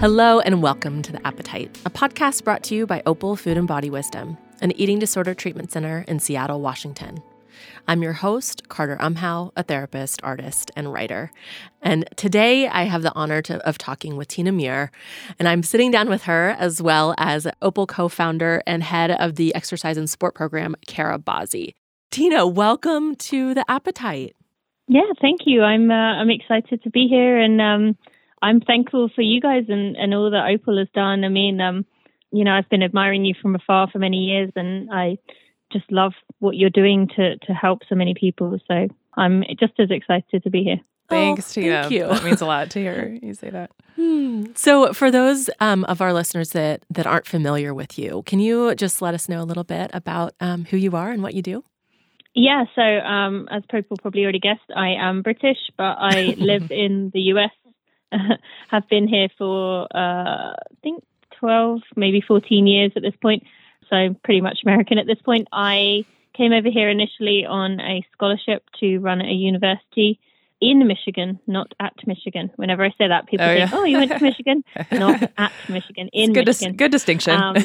Hello, and welcome to The Appetite, a podcast brought to you by Opal Food and Body Wisdom, an eating disorder treatment center in Seattle, Washington. I'm your host, Carter Umhau, a therapist, artist, and writer. And today I have the honor to, of talking with Tina Muir. And I'm sitting down with her as well as Opal co founder and head of the exercise and sport program, Kara Bazzi. Tina, welcome to The Appetite. Yeah, thank you. I'm uh, I'm excited to be here, and um, I'm thankful for you guys and, and all that Opal has done. I mean, um, you know, I've been admiring you from afar for many years, and I just love what you're doing to to help so many people. So I'm just as excited to be here. Thanks, oh, Tina. Thank you. That means a lot to hear you say that. Hmm. So, for those um, of our listeners that that aren't familiar with you, can you just let us know a little bit about um, who you are and what you do? Yeah, so um, as people probably already guessed, I am British, but I live in the US. have been here for uh, I think 12, maybe 14 years at this point. So pretty much American at this point. I came over here initially on a scholarship to run a university in Michigan, not at Michigan. Whenever I say that, people Oh, think, yeah. "Oh, you went to Michigan," not at Michigan. In good, dis- Michigan. good distinction. Um,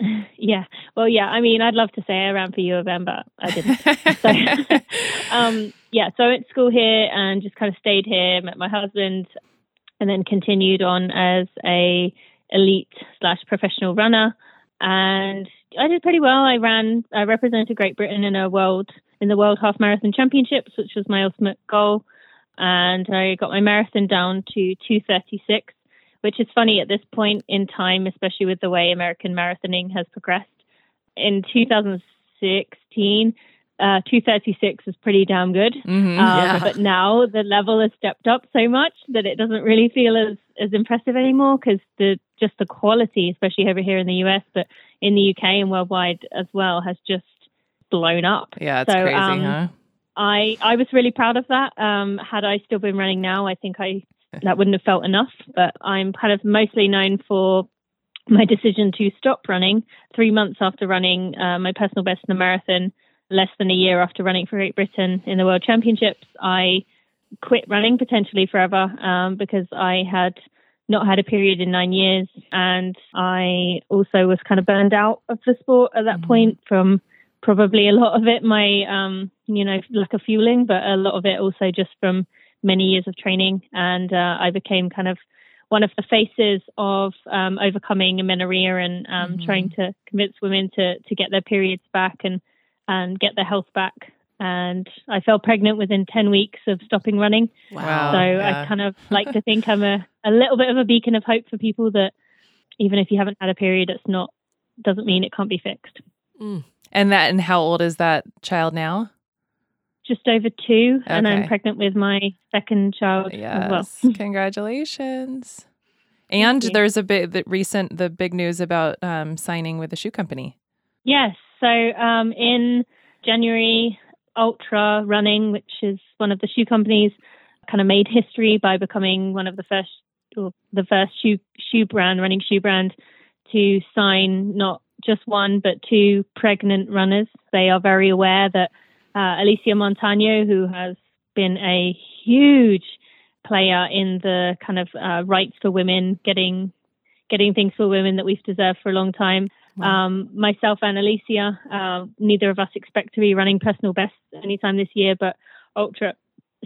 yeah. Well, yeah. I mean, I'd love to say I ran for U of M, but I didn't. So, um, yeah. So I went to school here and just kind of stayed here, met my husband, and then continued on as a elite slash professional runner. And I did pretty well. I ran, I represented Great Britain in a world in the World Half Marathon Championships, which was my ultimate goal. And I got my marathon down to 236 which is funny at this point in time, especially with the way American marathoning has progressed. In 2016, uh, 236 is pretty damn good. Mhm. Um, Yeah. But now the level has stepped up so much that it doesn't really feel as, as impressive anymore because the just the quality, especially over here in the US, but in the UK and worldwide as well, has just blown up. yeah, it's so, crazy, um, huh? I I was really proud of that. Um, had I still been running now, I think I that wouldn't have felt enough. But I'm kind of mostly known for my decision to stop running three months after running uh, my personal best in a marathon, less than a year after running for Great Britain in the World Championships. I quit running potentially forever um, because I had not had a period in nine years, and I also was kind of burned out of the sport at that Mhm. point from probably a lot of it my um you know lack of fueling but a lot of it also just from many years of training and uh, i became kind of one of the faces of um, overcoming amenorrhea and um, Mhm. trying to convince women to to get their periods back and and get their health back and i fell pregnant within 10 weeks of stopping running Wow. so yeah. I kind of like to think I'm a, a little bit of a beacon of hope for people that even if you haven't had a period, it's not doesn't mean it can't be fixed. Mm. And that, and how old is that child now? Just over two, and I'm pregnant with my second child as well. Yes. Congratulations. And there's a bit the recent the big news about um, signing with a shoe company. Yes. So um, in January, Altra Running, which is one of the shoe companies, kind of made history by becoming one of the first or the first shoe shoe brand, running shoe brand, to sign not just one but two pregnant runners. They are very aware that uh, Alysia Montaño, who has been a huge player in the kind of uh, rights for women, getting getting things for women that we've deserved for a long time. Wow. Um, myself and Alysia, uh, neither of us expect to be running personal bests anytime this year, but Altra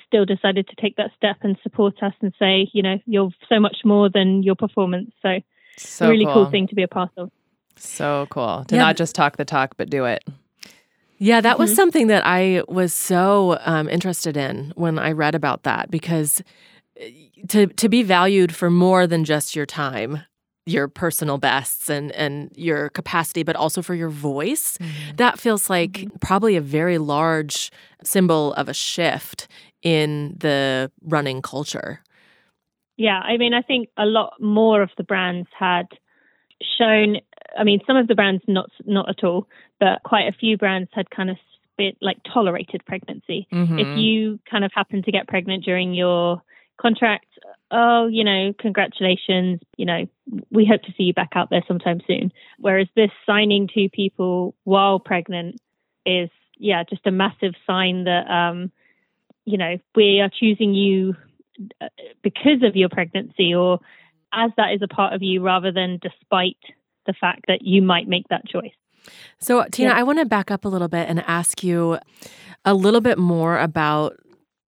still decided to take that step and support us and say, you know, you're so much more than your performance. So, So a really cool. cool thing to be a part of. So cool to Yeah. not just talk the talk, but do it. Yeah, that was Mhm. something that I was so um, interested in when I read about that because uh, to to be valued for more than just your time, your personal bests and and your capacity, but also for your voice, that feels like probably a very large symbol of a shift in the running culture. Yeah, I mean, I think a lot more of the brands had shown. I mean, some of the brands not not at all, but quite a few brands had kind of bit like tolerated pregnancy. Mhm. If you kind of happen to get pregnant during your contract, oh, you know, congratulations, you know, we hope to see you back out there sometime soon. Whereas this signing to people while pregnant is, yeah, just a massive sign that, um, you know, we are choosing you uh, because of your pregnancy or as that is a part of you rather than despite the fact that you might make that choice. So, Tina, yeah. I want to back up a little bit and ask you a little bit more about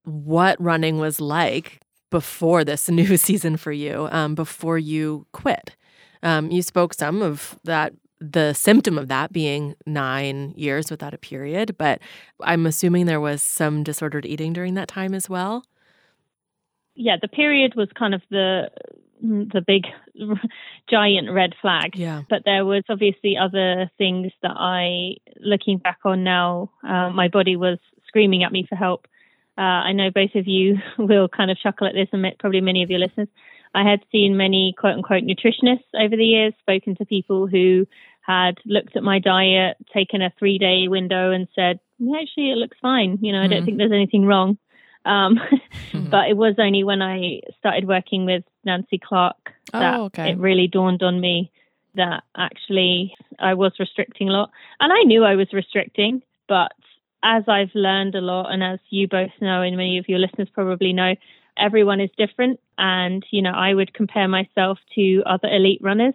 what running was like before this new season for you, um, before you quit. Um, you spoke some of that, the symptom of that being nine years without a period, but I'm assuming there was some disordered eating during that time as well. Yeah, the period was kind of the the big giant red flag. Yeah. But there was obviously other things that I, looking back on now, uh, my body was screaming at me for help. Uh, I know both of you will kind of chuckle at this, and probably many of your listeners. I had seen many quote unquote nutritionists over the years, spoken to people who had looked at my diet, taken a three day window, and said, actually, it looks fine. You know, I don't mm-hmm. think there's anything wrong. Um, mm-hmm. But it was only when I started working with Nancy Clark that oh, okay. it really dawned on me that actually I was restricting a lot. And I knew I was restricting, but as I've learned a lot, and as you both know, and many of your listeners probably know, everyone is different. And, you know, I would compare myself to other elite runners.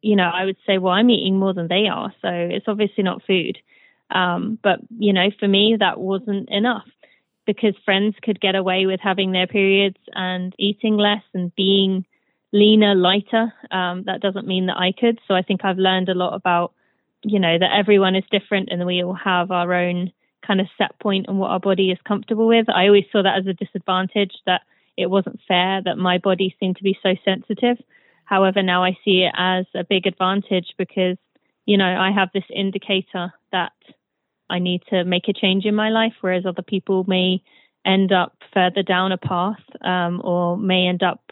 You know, I would say, well, I'm eating more than they are. So it's obviously not food. Um, but, you know, for me, that wasn't enough because friends could get away with having their periods and eating less and being leaner, lighter. Um, that doesn't mean that I could. So I think I've learned a lot about, you know, that everyone is different and we all have our own kind of set point and what our body is comfortable with. I always saw that as a disadvantage that it wasn't fair that my body seemed to be so sensitive. However, now I see it as a big advantage because, you know, I have this indicator that I need to make a change in my life, whereas other people may end up further down a path um, or may end up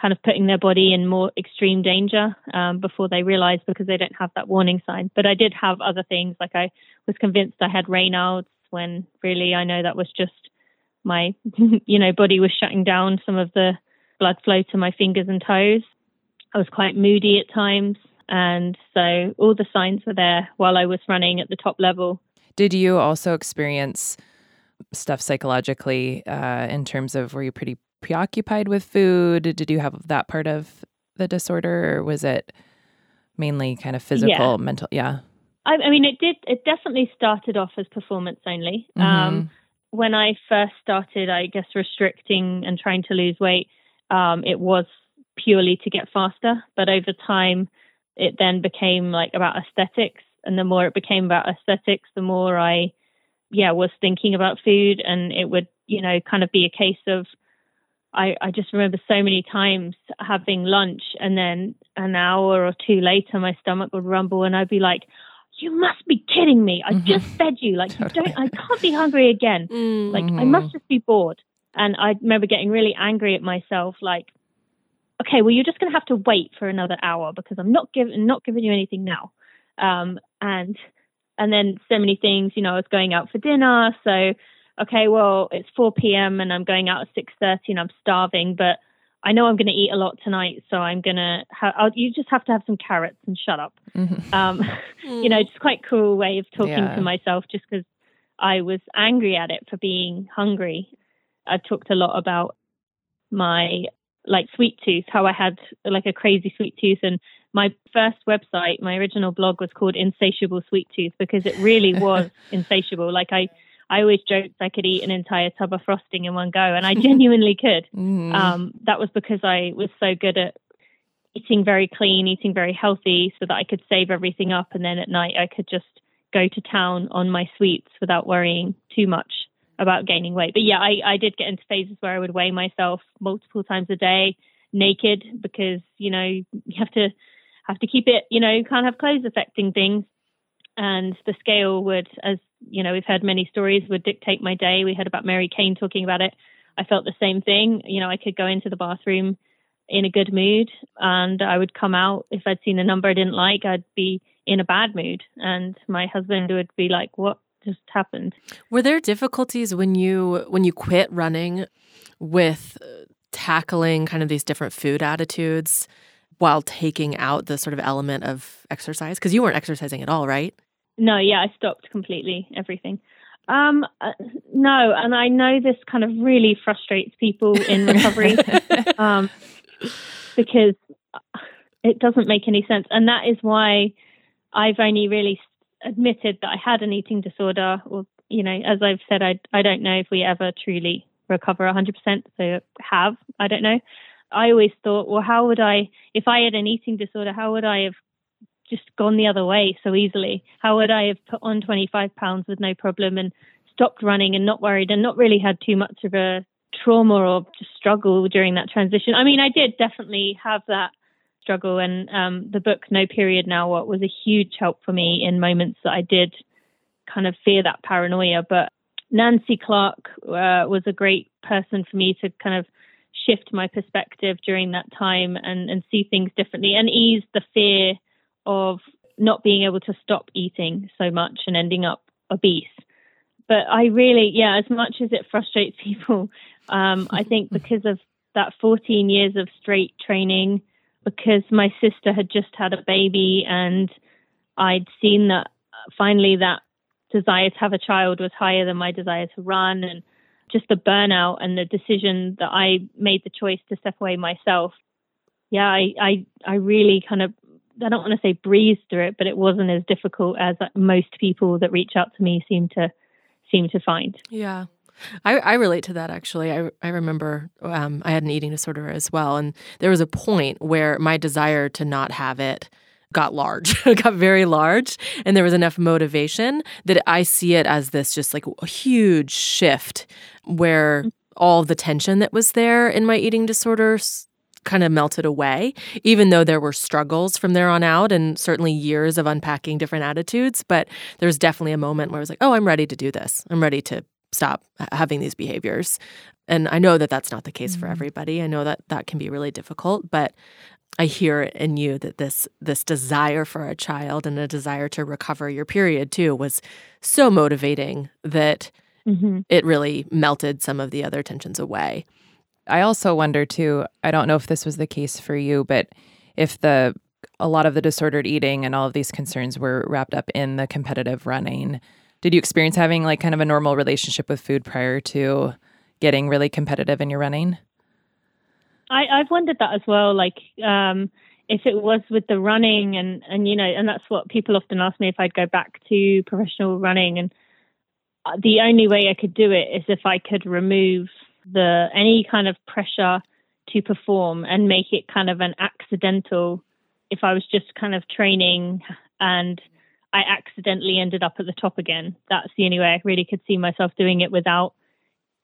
kind of putting their body in more extreme danger um, before they realize because they don't have that warning sign. But I did have other things, like I was convinced I had Raynaud's when really I know that was just my, you know, body was shutting down some of the blood flow to my fingers and toes. I was quite moody at times. And so all the signs were there while I was running at the top level. Did you also experience stuff psychologically uh, in terms of were you pretty preoccupied with food? Did you have that part of the disorder, or was it mainly kind of physical, yeah. mental? Yeah. I, I, mean, it did. It definitely started off as performance only. Mm-hmm. Um, when I first started, I guess restricting and trying to lose weight, um, it was purely to get faster. But over time, it then became like about aesthetics and the more it became about aesthetics, the more I, yeah, was thinking about food, and it would, you know, kind of be a case of, I, I just remember so many times having lunch, and then an hour or two later, my stomach would rumble, and I'd be like, you must be kidding me. I mm-hmm. just fed you. Like, you don't, I can't be hungry again. Mm-hmm. Like, I must just be bored. And I remember getting really angry at myself, like, okay, well, you're just going to have to wait for another hour because I'm not giving, not giving you anything now. Um, and and then so many things. You know, I was going out for dinner, so okay, well, it's 4 p.m. and I'm going out at 6:30 and I'm starving, but I know I'm going to eat a lot tonight, so I'm gonna. Ha- you just have to have some carrots and shut up. Mm-hmm. Um, you know, just quite cruel way of talking yeah. to myself, just because I was angry at it for being hungry. I've talked a lot about my like sweet tooth, how I had like a crazy sweet tooth, and my first website, my original blog was called Insatiable Sweet Tooth because it really was insatiable. Like I, I always joked I could eat an entire tub of frosting in one go, and I genuinely could. Mm. Um, that was because I was so good at eating very clean, eating very healthy, so that I could save everything up, and then at night I could just go to town on my sweets without worrying too much about gaining weight. But yeah, I, I did get into phases where I would weigh myself multiple times a day naked because you know you have to have to keep it, you know, you can't have clothes affecting things. And the scale would, as you know, we've heard many stories, would dictate my day. We heard about Mary Cain talking about it. I felt the same thing. You know, I could go into the bathroom in a good mood and I would come out if I'd seen a number I didn't like, I'd be in a bad mood. And my husband would be like, What just happened? Were there difficulties when you when you quit running with tackling kind of these different food attitudes? while taking out the sort of element of exercise? Because you weren't exercising at all, right? No, yeah, I stopped completely everything. Um, uh, no, and I know this kind of really frustrates people in recovery um, because it doesn't make any sense. And that is why I've only really admitted that I had an eating disorder, or, you know, as I've said, I, I don't know if we ever truly recover 100%. So have, I don't know. I always thought, well, how would I, if I had an eating disorder, how would I have just gone the other way so easily? How would I have put on 25 pounds with no problem and stopped running and not worried and not really had too much of a trauma or struggle during that transition? I mean, I did definitely have that struggle, and um, the book No Period Now What was a huge help for me in moments that I did kind of fear that paranoia. But Nancy Clark uh, was a great person for me to kind of shift my perspective during that time and, and see things differently and ease the fear of not being able to stop eating so much and ending up obese. But I really, yeah, as much as it frustrates people, um, I think because of that 14 years of straight training, because my sister had just had a baby and I'd seen that finally that desire to have a child was higher than my desire to run and just the burnout and the decision that I made the choice to step away myself. Yeah, I, I, I really kind of, I don't want to say breezed through it, but it wasn't as difficult as most people that reach out to me seem to, seem to find. Yeah. I, I relate to that actually. I, I remember um, I had an eating disorder as well. And there was a point where my desire to not have it got large, got very large. And there was enough motivation that I see it as this just like a huge shift where mm. all the tension that was there in my eating disorders kind of melted away, even though there were struggles from there on out and certainly years of unpacking different attitudes. But there's definitely a moment where I was like, oh, I'm ready to do this. I'm ready to stop having these behaviors. And I know that that's not the case mm-hmm. for everybody. I know that that can be really difficult, but I hear in you that this this desire for a child and a desire to recover your period too was so motivating that mm-hmm. it really melted some of the other tensions away. I also wonder too, I don't know if this was the case for you, but if the a lot of the disordered eating and all of these concerns were wrapped up in the competitive running did you experience having like kind of a normal relationship with food prior to getting really competitive in your running? I, I've wondered that as well. Like, um, if it was with the running and, and, you know, and that's what people often ask me if I'd go back to professional running. And uh, the only way I could do it is if I could remove the, any kind of pressure to perform and make it kind of an accidental, if I was just kind of training and I accidentally ended up at the top again. That's the only way I really could see myself doing it without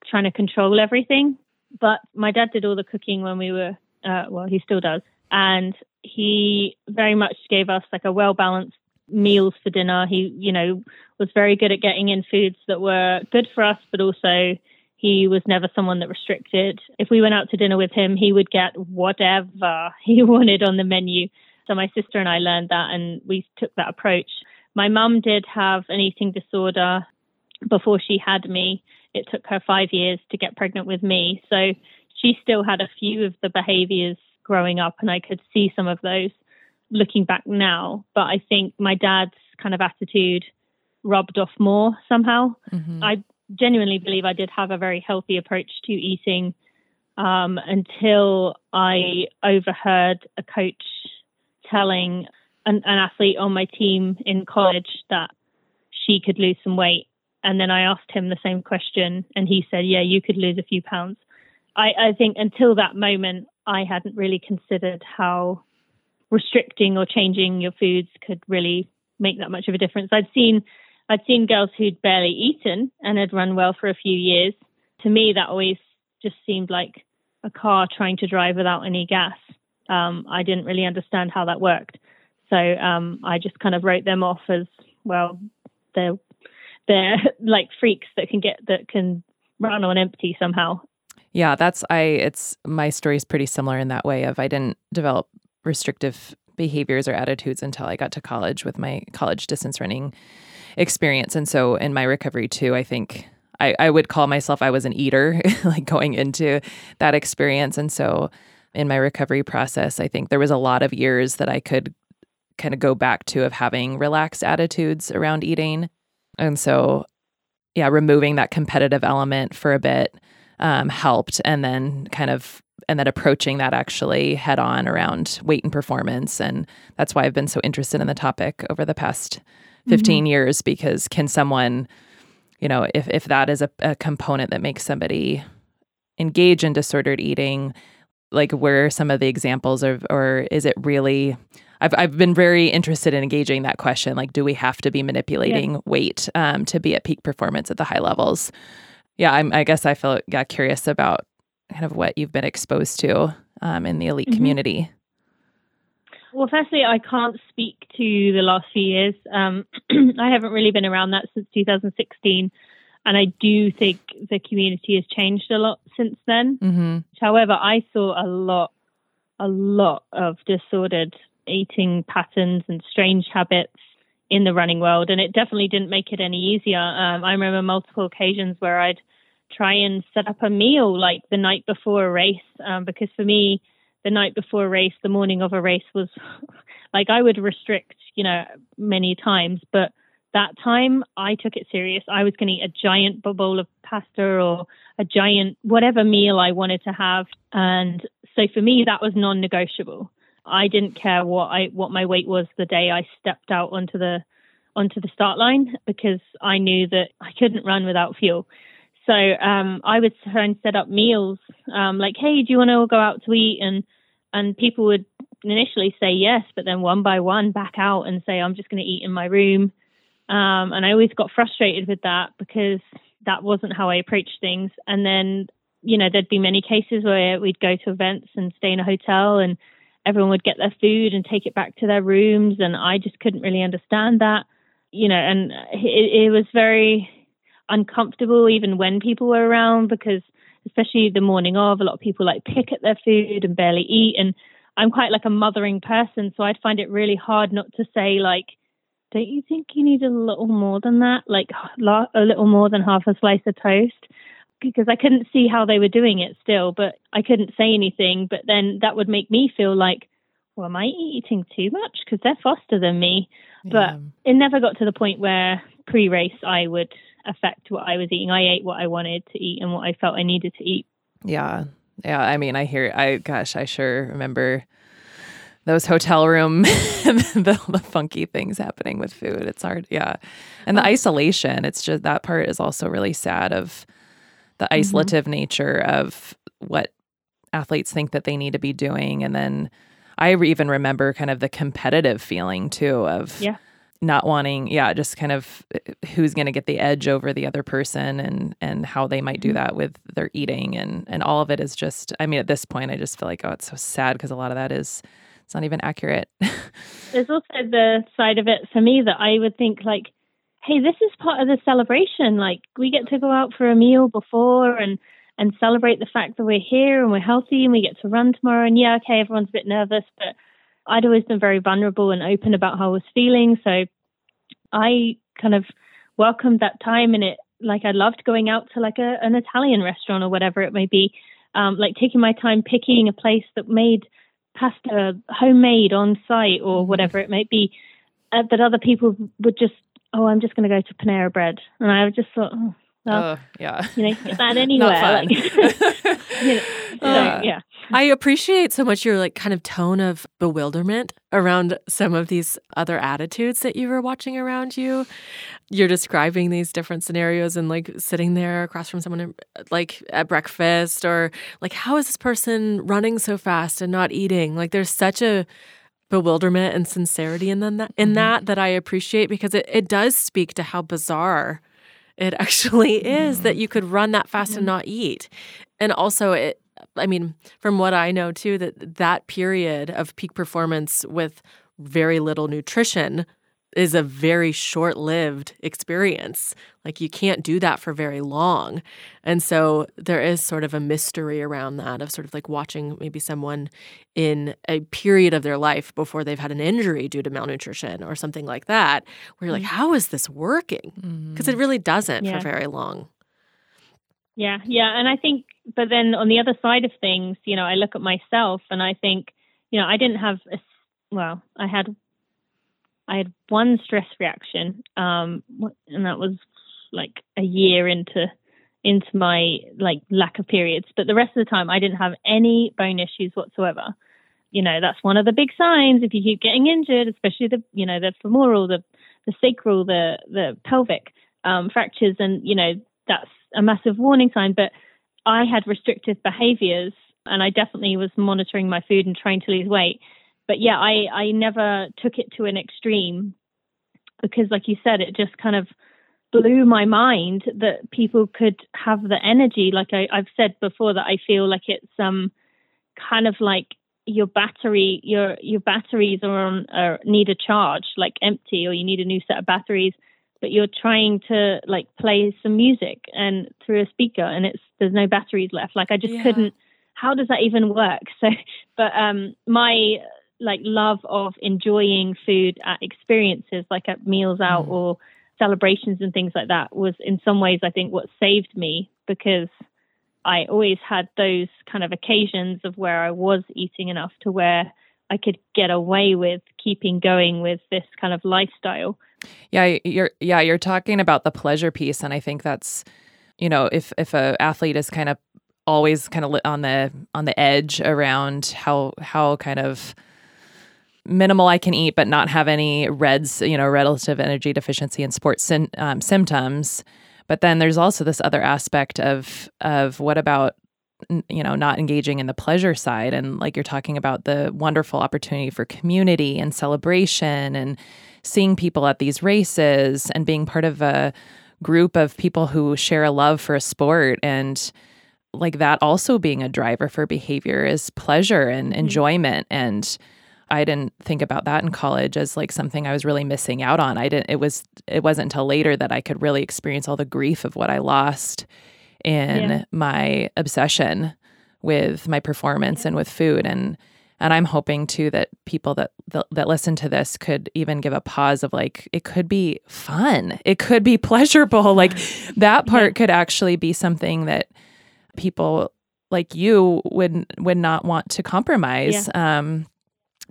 trying to control everything. But my dad did all the cooking when we were, uh, well, he still does. And he very much gave us like a well balanced meals for dinner. He, you know, was very good at getting in foods that were good for us, but also he was never someone that restricted. If we went out to dinner with him, he would get whatever he wanted on the menu. So my sister and I learned that and we took that approach. My mum did have an eating disorder before she had me. It took her five years to get pregnant with me. So she still had a few of the behaviors growing up, and I could see some of those looking back now. But I think my dad's kind of attitude rubbed off more somehow. Mm-hmm. I genuinely believe I did have a very healthy approach to eating um, until I overheard a coach telling an, an athlete on my team in college that she could lose some weight. And then I asked him the same question, and he said, Yeah, you could lose a few pounds. I, I think until that moment, I hadn't really considered how restricting or changing your foods could really make that much of a difference. I'd seen I'd seen girls who'd barely eaten and had run well for a few years. To me, that always just seemed like a car trying to drive without any gas. Um, I didn't really understand how that worked. So um, I just kind of wrote them off as well. They're they're like freaks that can get that can run on empty somehow. Yeah, that's I. It's my story is pretty similar in that way. Of I didn't develop restrictive behaviors or attitudes until I got to college with my college distance running experience, and so in my recovery too, I think I, I would call myself I was an eater, like going into that experience, and so in my recovery process, I think there was a lot of years that I could kind of go back to of having relaxed attitudes around eating. And so, yeah, removing that competitive element for a bit um, helped. And then kind of and then approaching that actually head on around weight and performance. And that's why I've been so interested in the topic over the past 15 mm-hmm. years because can someone, you know, if, if that is a, a component that makes somebody engage in disordered eating, like where are some of the examples of, or is it really, I've, I've been very interested in engaging that question. Like, do we have to be manipulating yeah. weight um, to be at peak performance at the high levels? Yeah, I'm, I guess I feel got curious about kind of what you've been exposed to um, in the elite mm-hmm. community. Well, firstly, I can't speak to the last few years. Um, I haven't really been around that since 2016. And I do think the community has changed a lot since then. Mm-hmm. However, I saw a lot, a lot of disordered eating patterns and strange habits in the running world. And it definitely didn't make it any easier. Um, I remember multiple occasions where I'd try and set up a meal like the night before a race, um, because for me, the night before a race, the morning of a race was like I would restrict, you know, many times, but that time I took it serious. I was going to eat a giant bowl of pasta or a giant whatever meal I wanted to have. And so for me, that was non negotiable. I didn't care what I what my weight was the day I stepped out onto the onto the start line because I knew that I couldn't run without fuel. So um, I would try and set up meals um, like, "Hey, do you want to go out to eat?" and and people would initially say yes, but then one by one back out and say, "I'm just going to eat in my room." Um, and I always got frustrated with that because that wasn't how I approached things. And then, you know, there'd be many cases where we'd go to events and stay in a hotel and everyone would get their food and take it back to their rooms. And I just couldn't really understand that, you know, and it, it was very uncomfortable even when people were around because especially the morning of, a lot of people like pick at their food and barely eat. And I'm quite like a mothering person, so I'd find it really hard not to say like, don't you think you need a little more than that? Like a little more than half a slice of toast? Because I couldn't see how they were doing it still, but I couldn't say anything. But then that would make me feel like, well, am I eating too much? Because they're faster than me. Yeah. But it never got to the point where pre race I would affect what I was eating. I ate what I wanted to eat and what I felt I needed to eat. Yeah. Yeah. I mean, I hear, I, gosh, I sure remember those hotel room the, the, funky things happening with food it's hard yeah and the isolation it's just that part is also really sad of the mm-hmm. isolative mm-hmm. nature of what athletes think that they need to be doing and then i even remember kind of the competitive feeling too of yeah not wanting yeah just kind of uh, who's going to get the edge over the other person and and how they might do mm-hmm. that with their eating and and all of it is just i mean at this point i just feel like oh it's so sad because a lot of that is it's not even accurate. There's also the side of it for me that i would think like hey this is part of the celebration. Like we get to go out for a meal before and and celebrate the fact that we're here and we're healthy and we get to run tomorrow. And yeah okay everyone's a bit nervous but I'd always been very vulnerable and open about how I was feeling. So I kind of welcomed that time and it like I loved going out to like a, an Italian restaurant or whatever it may be. Um, like taking my time picking a place that made pasta homemade on site or mm-hmm. whatever it might be. Uh, but other people would just, oh, I'm just going to go to Panera Bread. And I just thought, oh, well, uh, yeah, you know, get that anywhere. like, you know, uh, yeah. I appreciate so much your like kind of tone of bewilderment around some of these other attitudes that you were watching around you. You're describing these different scenarios and like sitting there across from someone like at breakfast or like how is this person running so fast and not eating? Like there's such a bewilderment and sincerity in them that in mm-hmm. that that I appreciate because it, it does speak to how bizarre it actually is mm. that you could run that fast and not eat. And also it I mean, from what I know too that that period of peak performance with very little nutrition is a very short lived experience. Like you can't do that for very long. And so there is sort of a mystery around that of sort of like watching maybe someone in a period of their life before they've had an injury due to malnutrition or something like that, where you're like, mm-hmm. how is this working? Because it mm-hmm. really doesn't yeah. for very long. Yeah, yeah. And I think, but then on the other side of things, you know, I look at myself and I think, you know, I didn't have a, well, I had I had one stress reaction, um, and that was like a year into into my like lack of periods. But the rest of the time, I didn't have any bone issues whatsoever. You know, that's one of the big signs if you keep getting injured, especially the you know the femoral, the the sacral, the the pelvic um, fractures, and you know that's a massive warning sign. But I had restrictive behaviors, and I definitely was monitoring my food and trying to lose weight. But yeah, I I never took it to an extreme because, like you said, it just kind of blew my mind that people could have the energy. Like I, I've said before, that I feel like it's um kind of like your battery your your batteries are on uh, need a charge like empty or you need a new set of batteries but you're trying to like play some music and through a speaker and it's there's no batteries left like i just yeah. couldn't how does that even work so but um my like love of enjoying food at experiences like at meals out mm. or celebrations and things like that was in some ways I think what saved me because I always had those kind of occasions of where I was eating enough to where I could get away with keeping going with this kind of lifestyle. Yeah, you're yeah, you're talking about the pleasure piece and I think that's you know, if if a athlete is kind of always kind of on the on the edge around how how kind of minimal I can eat, but not have any REDS, you know, relative energy deficiency and sports um, symptoms. But then there's also this other aspect of of what about you know not engaging in the pleasure side and like you're talking about the wonderful opportunity for community and celebration and seeing people at these races and being part of a group of people who share a love for a sport and like that also being a driver for behavior is pleasure and mm-hmm. enjoyment and I didn't think about that in college as like something I was really missing out on. I didn't it was it wasn't until later that I could really experience all the grief of what I lost in yeah. my obsession with my performance and with food and and I'm hoping too that people that, that that listen to this could even give a pause of like it could be fun. It could be pleasurable. Like that part could actually be something that people like you would would not want to compromise. Yeah. Um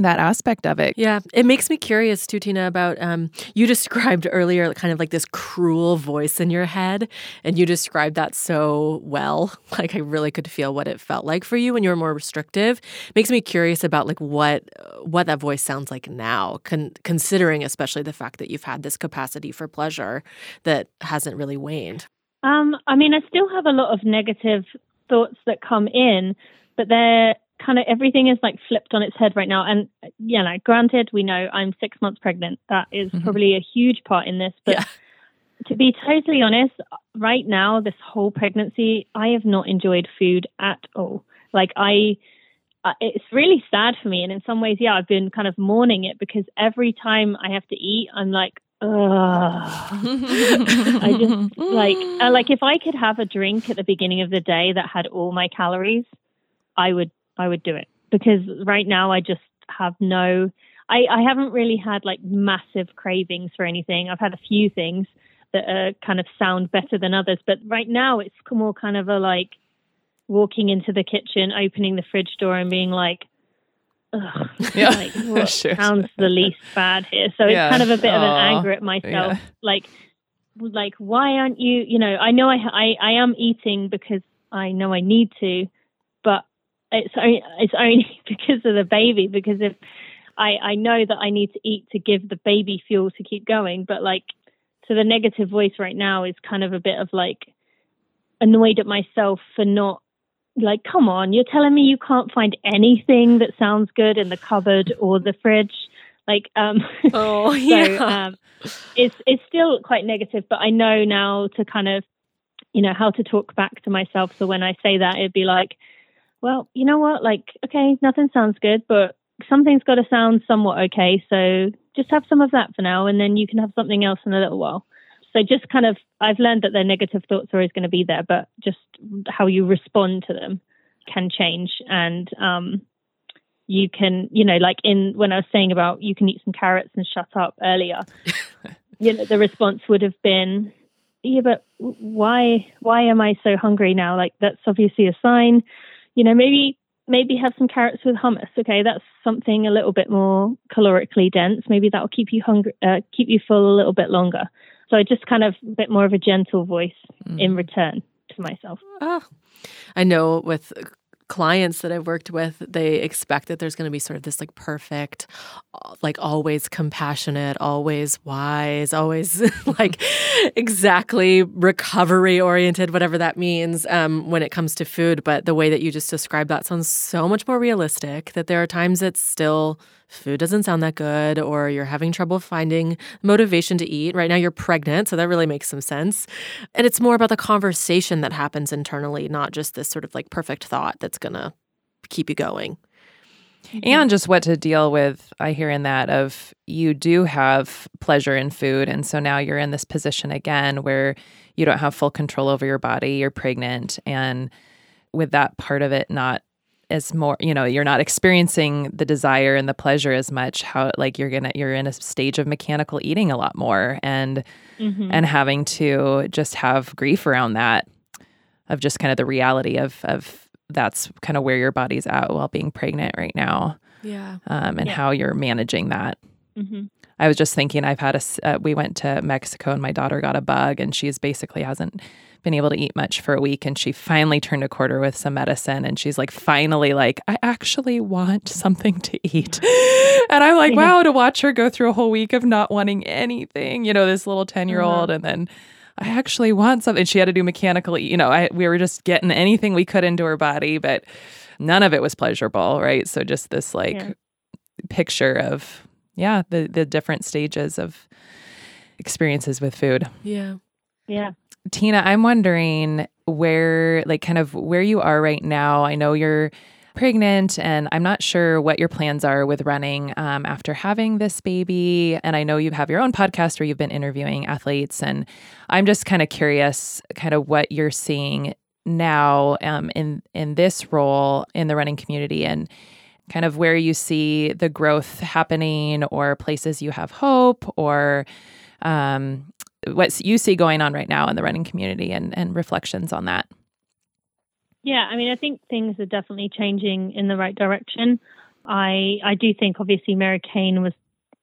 that aspect of it. Yeah, it makes me curious too, Tina, about um, you described earlier kind of like this cruel voice in your head, and you described that so well. Like I really could feel what it felt like for you when you were more restrictive. Makes me curious about like what what that voice sounds like now, con- considering especially the fact that you've had this capacity for pleasure that hasn't really waned. Um, I mean, I still have a lot of negative thoughts that come in, but they're kind of everything is like flipped on its head right now. And you know, granted, we know I'm six months pregnant. That is mm-hmm. probably a huge part in this. But yeah. to be totally honest, right now, this whole pregnancy, I have not enjoyed food at all. Like I, uh, it's really sad for me. And in some ways, yeah, I've been kind of mourning it because every time I have to eat, I'm like, I just like uh, like if I could have a drink at the beginning of the day that had all my calories, I would I would do it because right now I just have no. I, I haven't really had like massive cravings for anything. I've had a few things that uh, kind of sound better than others, but right now it's more kind of a like walking into the kitchen, opening the fridge door, and being like, Ugh, yeah, like, what sure. sounds the least bad here. So yeah. it's kind of a bit Aww. of an anger at myself, yeah. like, like why aren't you? You know, I know I, I I am eating because I know I need to, it's only, it's only because of the baby. Because if I I know that I need to eat to give the baby fuel to keep going, but like so the negative voice right now is kind of a bit of like annoyed at myself for not like come on you're telling me you can't find anything that sounds good in the cupboard or the fridge like um oh yeah so, um, it's it's still quite negative but i know now to kind of you know how to talk back to myself so when i say that it'd be like well, you know what? Like, okay, nothing sounds good, but something's got to sound somewhat okay. So just have some of that for now, and then you can have something else in a little while. So just kind of, I've learned that their negative thoughts are always going to be there, but just how you respond to them can change. And um, you can, you know, like in when I was saying about you can eat some carrots and shut up earlier, you know, the response would have been, yeah, but why, why am I so hungry now? Like that's obviously a sign you know, maybe maybe have some carrots with hummus. Okay, that's something a little bit more calorically dense. Maybe that'll keep you hungry, uh, keep you full a little bit longer. So I just kind of a bit more of a gentle voice mm. in return to myself. Oh, I know with clients that I've worked with, they expect that there's going to be sort of this like perfect, uh, like always compassionate, always wise, always like exactly recovery oriented, whatever that means um, when it comes to food. But the way that you just described that sounds so much more realistic that there are times it's still food doesn't sound that good or you're having trouble finding motivation to eat. Right now you're pregnant, so that really makes some sense. And it's more about the conversation that happens internally, not just this sort of like perfect thought that's going to keep you going. Mm-hmm. And just what to deal with, I hear in that of you do have pleasure in food. And so now you're in this position again where you don't have full control over your body, you're pregnant. And with that part of it not as more you know you're not experiencing the desire and the pleasure as much how like you're gonna you're in a stage of mechanical eating a lot more and mm-hmm. and having to just have grief around that of just kind of the reality of of that's kind of where your body's at while being pregnant right now yeah um, and yeah. how you're managing that mm-hmm. i was just thinking i've had a uh, we went to mexico and my daughter got a bug and she's basically hasn't been able to eat much for a week and she finally turned a quarter with some medicine and she's like finally like I actually want something to eat. and I'm like, wow, to watch her go through a whole week of not wanting anything, you know, this little 10-year-old uh-huh. and then I actually want something. She had to do mechanical, you know, I, we were just getting anything we could into her body, but none of it was pleasurable, right? So just this like yeah. picture of yeah, the the different stages of experiences with food. Yeah. Yeah. Tina, I'm wondering where, like, kind of where you are right now. I know you're pregnant, and I'm not sure what your plans are with running um, after having this baby. And I know you have your own podcast where you've been interviewing athletes, and I'm just kind of curious, kind of what you're seeing now um, in in this role in the running community, and kind of where you see the growth happening, or places you have hope, or um, what you see going on right now in the running community and, and reflections on that. Yeah, I mean, I think things are definitely changing in the right direction. I I do think obviously Mary Cain was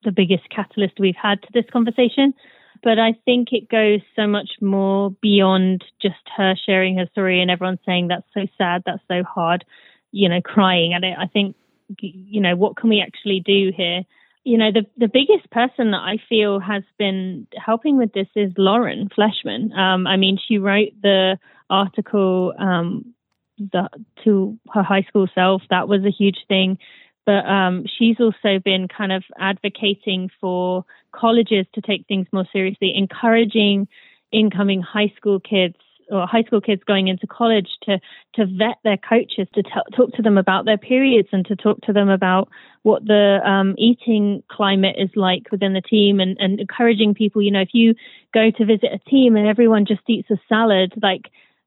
the biggest catalyst we've had to this conversation, but I think it goes so much more beyond just her sharing her story and everyone saying that's so sad, that's so hard, you know, crying at it. I think you know what can we actually do here you know, the, the biggest person that I feel has been helping with this is Lauren Fleshman. Um, I mean, she wrote the article um, the, to her high school self. That was a huge thing. But um, she's also been kind of advocating for colleges to take things more seriously, encouraging incoming high school kids or high school kids going into college to to vet their coaches to t- talk to them about their periods and to talk to them about what the um, eating climate is like within the team and, and encouraging people you know if you go to visit a team and everyone just eats a salad like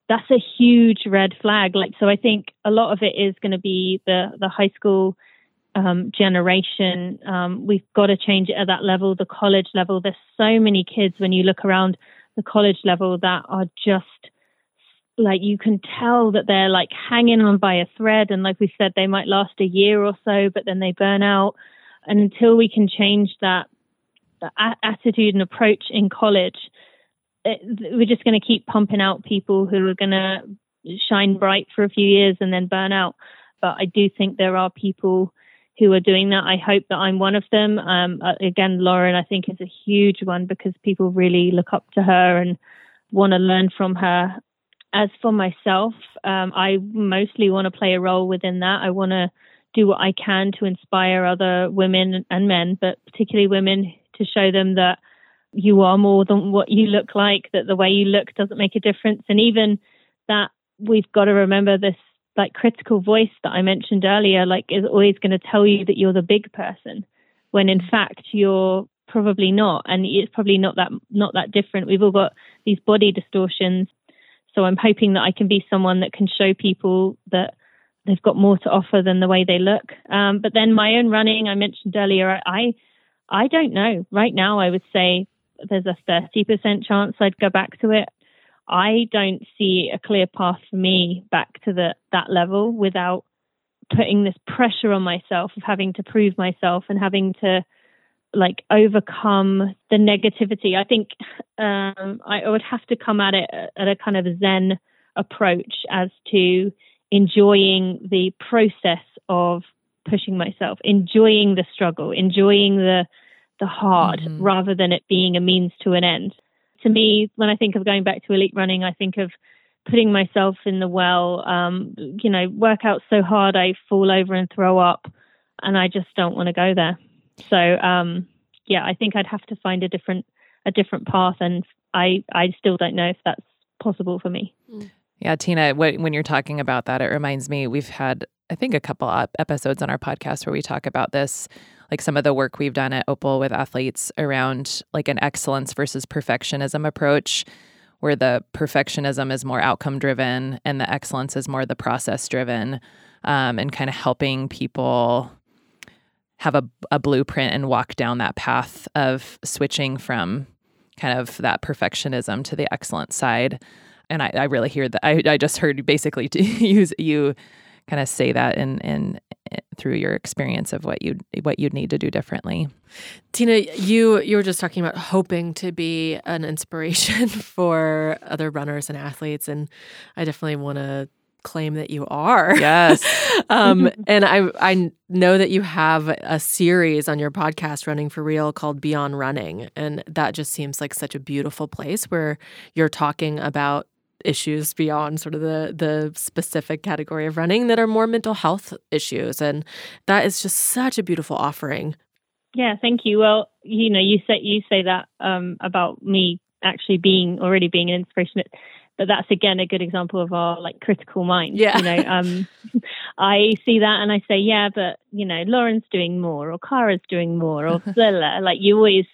that's a huge red flag. Like so i think a lot of it is going to be the the high school um, generation. Um, we've got to change it at that level the college level. There's so many kids when you look around the college level that are just like you can tell that they're like hanging on by a thread and like we said they might last a year or so but then they burn out and until we can change that, that attitude and approach in college it, we're just going to keep pumping out people who are going to shine bright for a few years and then burn out but i do think there are people who are doing that. I hope that I'm one of them. Um, uh, again, Lauren, I think is a huge one because people really look up to her and want to learn from her. As for myself, um, I mostly want to play a role within that. I want to do what I can to inspire other women and men, but particularly women, to show them that you are more than what you look like, that the way you look doesn't make a difference. And even that we've got to remember this like critical voice that I mentioned earlier, like is always going to tell you that you're the big person, when in fact you're probably not, and it's probably not that not that different. We've all got these body distortions, so I'm hoping that I can be someone that can show people that they've got more to offer than the way they look. Um, but then my own running, I mentioned earlier, I I don't know. Right now, I would say there's a 30% chance I'd go back to it. I don't see a clear path for me back to the, that level without putting this pressure on myself of having to prove myself and having to like overcome the negativity. I think um, I would have to come at it at a kind of zen approach as to enjoying the process of pushing myself, enjoying the struggle, enjoying the the hard mm-hmm. rather than it being a means to an end. To me, when I think of going back to elite running, I think of putting myself in the well, um, you know, work out so hard I fall over and throw up, and I just don't want to go there. So, um, yeah, I think I'd have to find a different a different path, and I I still don't know if that's possible for me. Yeah, Tina, when you're talking about that, it reminds me we've had I think a couple episodes on our podcast where we talk about this like some of the work we've done at Opal with athletes around like an excellence versus perfectionism approach where the perfectionism is more outcome driven and the excellence is more the process driven um, and kind of helping people have a, a blueprint and walk down that path of switching from kind of that perfectionism to the excellent side. And I, I really hear that. I, I just heard basically to use you kind of say that in in through your experience of what you what you'd need to do differently. Tina, you you were just talking about hoping to be an inspiration for other runners and athletes, and I definitely want to claim that you are. Yes. um, and I I know that you have a series on your podcast running for real called Beyond Running, and that just seems like such a beautiful place where you're talking about issues beyond sort of the the specific category of running that are more mental health issues. And that is just such a beautiful offering. Yeah thank you. Well you know you say you say that um, about me actually being already being an inspiration but that's again a good example of our like critical mind yeah you know um, i see that and i say yeah but you know lauren's doing more or Kara's doing more or Zilla. like you always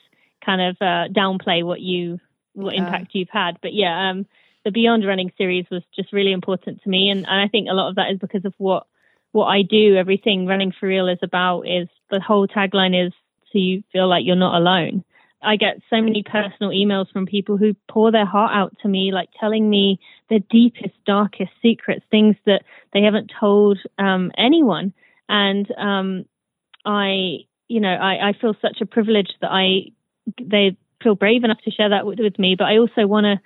kind of uh, downplay what you what yeah. impact you've had but yeah um the Beyond Running series was just really important to me, and, and I think a lot of that is because of what what I do. Everything Running for Real is about is the whole tagline is so you feel like you're not alone. I get so many personal emails from people who pour their heart out to me, like telling me their deepest, darkest secrets, things that they haven't told um, anyone. And um, I, you know, I, I feel such a privilege that I they feel brave enough to share that with, with me. But I also want to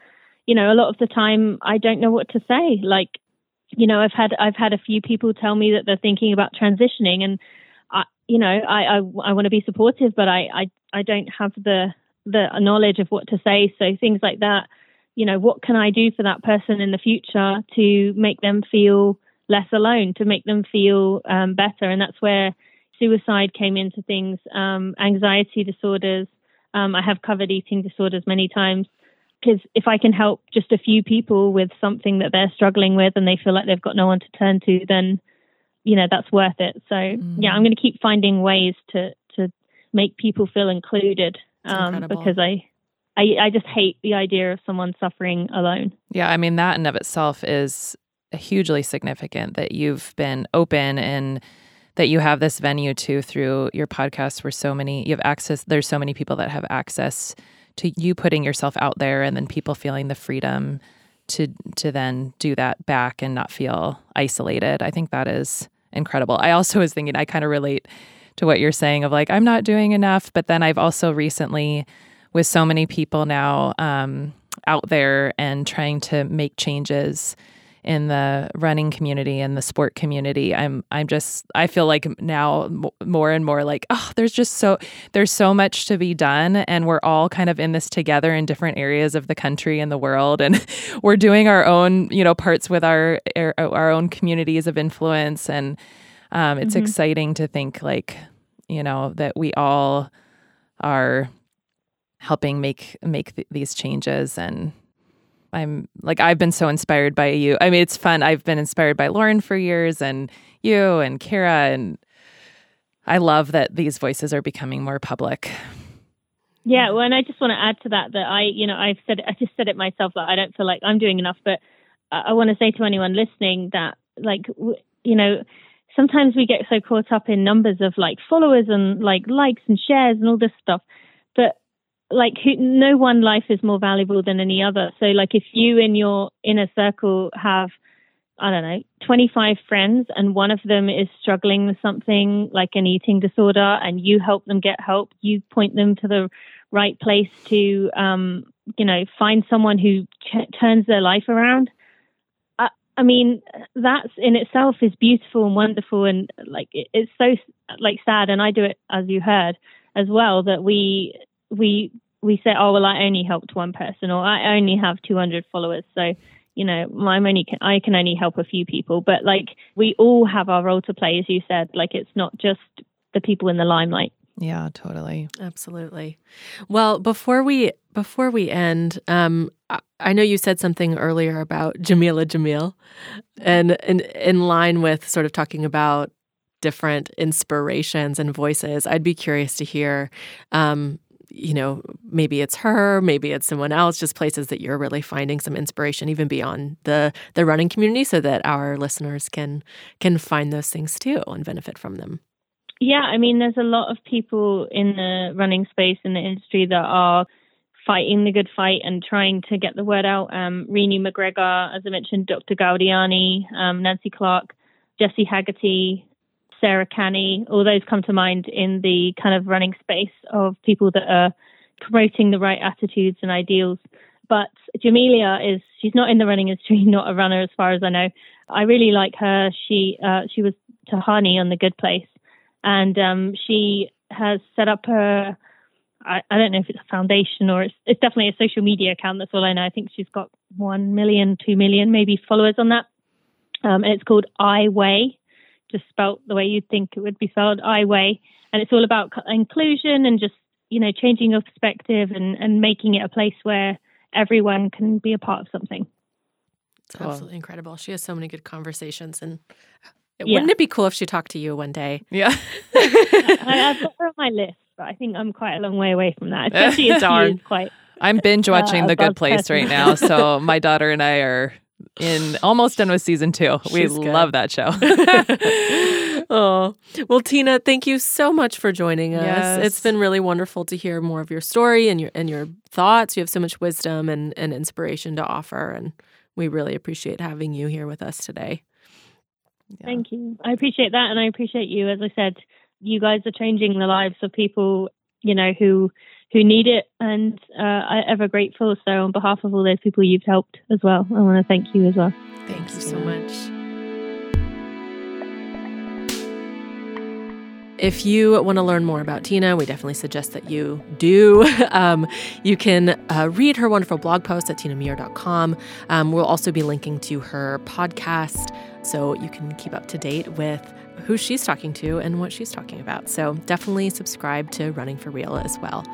you know, a lot of the time I don't know what to say. Like, you know, I've had I've had a few people tell me that they're thinking about transitioning, and you know, I I, I want to be supportive, but I, I I don't have the the knowledge of what to say. So things like that, you know, what can I do for that person in the future to make them feel less alone, to make them feel um, better, and that's where suicide came into things, um, anxiety disorders. Um, I have covered eating disorders many times because if I can help just a few people with something that they're struggling with and they feel like they've got no one to turn to, then you know that's worth it. So mm. yeah, I'm going to keep finding ways to to make people feel included um, because I, I I just hate the idea of someone suffering alone. Yeah, I mean that in of itself is hugely significant that you've been open and that you have this venue too through your podcast where so many you have access there's so many people that have access to you putting yourself out there and then people feeling the freedom to to then do that back and not feel isolated. I think that is incredible. I also was thinking I kind of relate to what you're saying of like I'm not doing enough, but then I've also recently with so many people now um, out there and trying to make changes in the running community and the sport community i'm i'm just i feel like now more and more like oh there's just so there's so much to be done and we're all kind of in this together in different areas of the country and the world and we're doing our own you know parts with our our, own communities of influence and um, it's mm-hmm. exciting to think like you know that we all are helping make make th- these changes and I'm like I've been so inspired by you. I mean, it's fun. I've been inspired by Lauren for years, and you and Kara, and I love that these voices are becoming more public. Yeah, well, and I just want to add to that that I, you know, I've said I just said it myself that I don't feel like I'm doing enough, but I want to say to anyone listening that, like, you know, sometimes we get so caught up in numbers of like followers and like likes and shares and all this stuff, but like who, no one life is more valuable than any other. So like if you in your inner circle have I don't know 25 friends and one of them is struggling with something like an eating disorder and you help them get help, you point them to the right place to um, you know find someone who ch- turns their life around. I mean, that's in itself is beautiful and wonderful, and like it, it's so like sad. And I do it as you heard as well that we we we say, oh well, I only helped one person, or I only have 200 followers, so you know, I'm only I can only help a few people. But like we all have our role to play, as you said. Like it's not just the people in the limelight. Yeah, totally. Absolutely. Well, before we before we end, um, I know you said something earlier about Jameela Jamil, and in in line with sort of talking about different inspirations and voices. I'd be curious to hear. Um, you know, maybe it's her, maybe it's someone else, just places that you're really finding some inspiration even beyond the the running community so that our listeners can can find those things too and benefit from them. Yeah, I mean, there's a lot of people in the running space in the industry that are fighting the good fight and trying to get the word out. Um, Renee McGregor, as I mentioned, Dr. Gaudiani, um, Nancy Clark, Jesse Haggerty, Sarah Canney, all those come to mind in the kind of running space of people that are promoting the right attitudes and ideals. But Jameela is she's not in the running industry, not a runner as far as I know. I really like her. She uh, she was Tahani on the Good Place, and um, she has set up her. I, I, don't know if it's a foundation or it's, it's definitely a social media account. That's all I know. I think she's got one million, two million, maybe followers on that. Um, and it's called I Weigh, just spelt the way you'd think it would be spelled, I Weigh. And it's all about inclusion and just, you know, changing your perspective and, and making it a place where everyone can be a part of something. It's absolutely incredible. She has so many good conversations and yeah. Wouldn't it be cool if she talked to you one day? Yeah. I, have got her on my list, but I think I'm quite a long way away from that. Especially if Darn. quite. I'm binge watching uh, The Good Place person. right now, so my daughter and I are in almost done with season two. She's we good. love that show. oh, well, Tina, thank you so much for joining us. Yes. It's been really wonderful to hear more of your story and your and your thoughts. You have so much wisdom and, and inspiration to offer, and we really appreciate having you here with us today. Yeah. Thank you. I appreciate that. And I appreciate you. As I said, you guys are changing the lives of people, you know, who who need it. And uh, I'm ever grateful. So on behalf of all those people you've helped as well, I want to thank you as well. Thank you so much. If you want to learn more about Tina, we definitely suggest that you do. Um, you can uh, read her wonderful blog post at tinamuir.com. Um, we'll also be linking to her podcast so you can keep up to date with who she's talking to and what she's talking about. So definitely subscribe to Running for Real as well.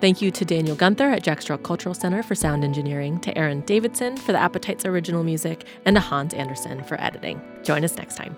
Thank you to Daniel Guenther at Jack Straw Cultural Center for sound engineering, to Aaron Davidson for the Appetites original music, and to Hans Anderson for editing. Join us next time.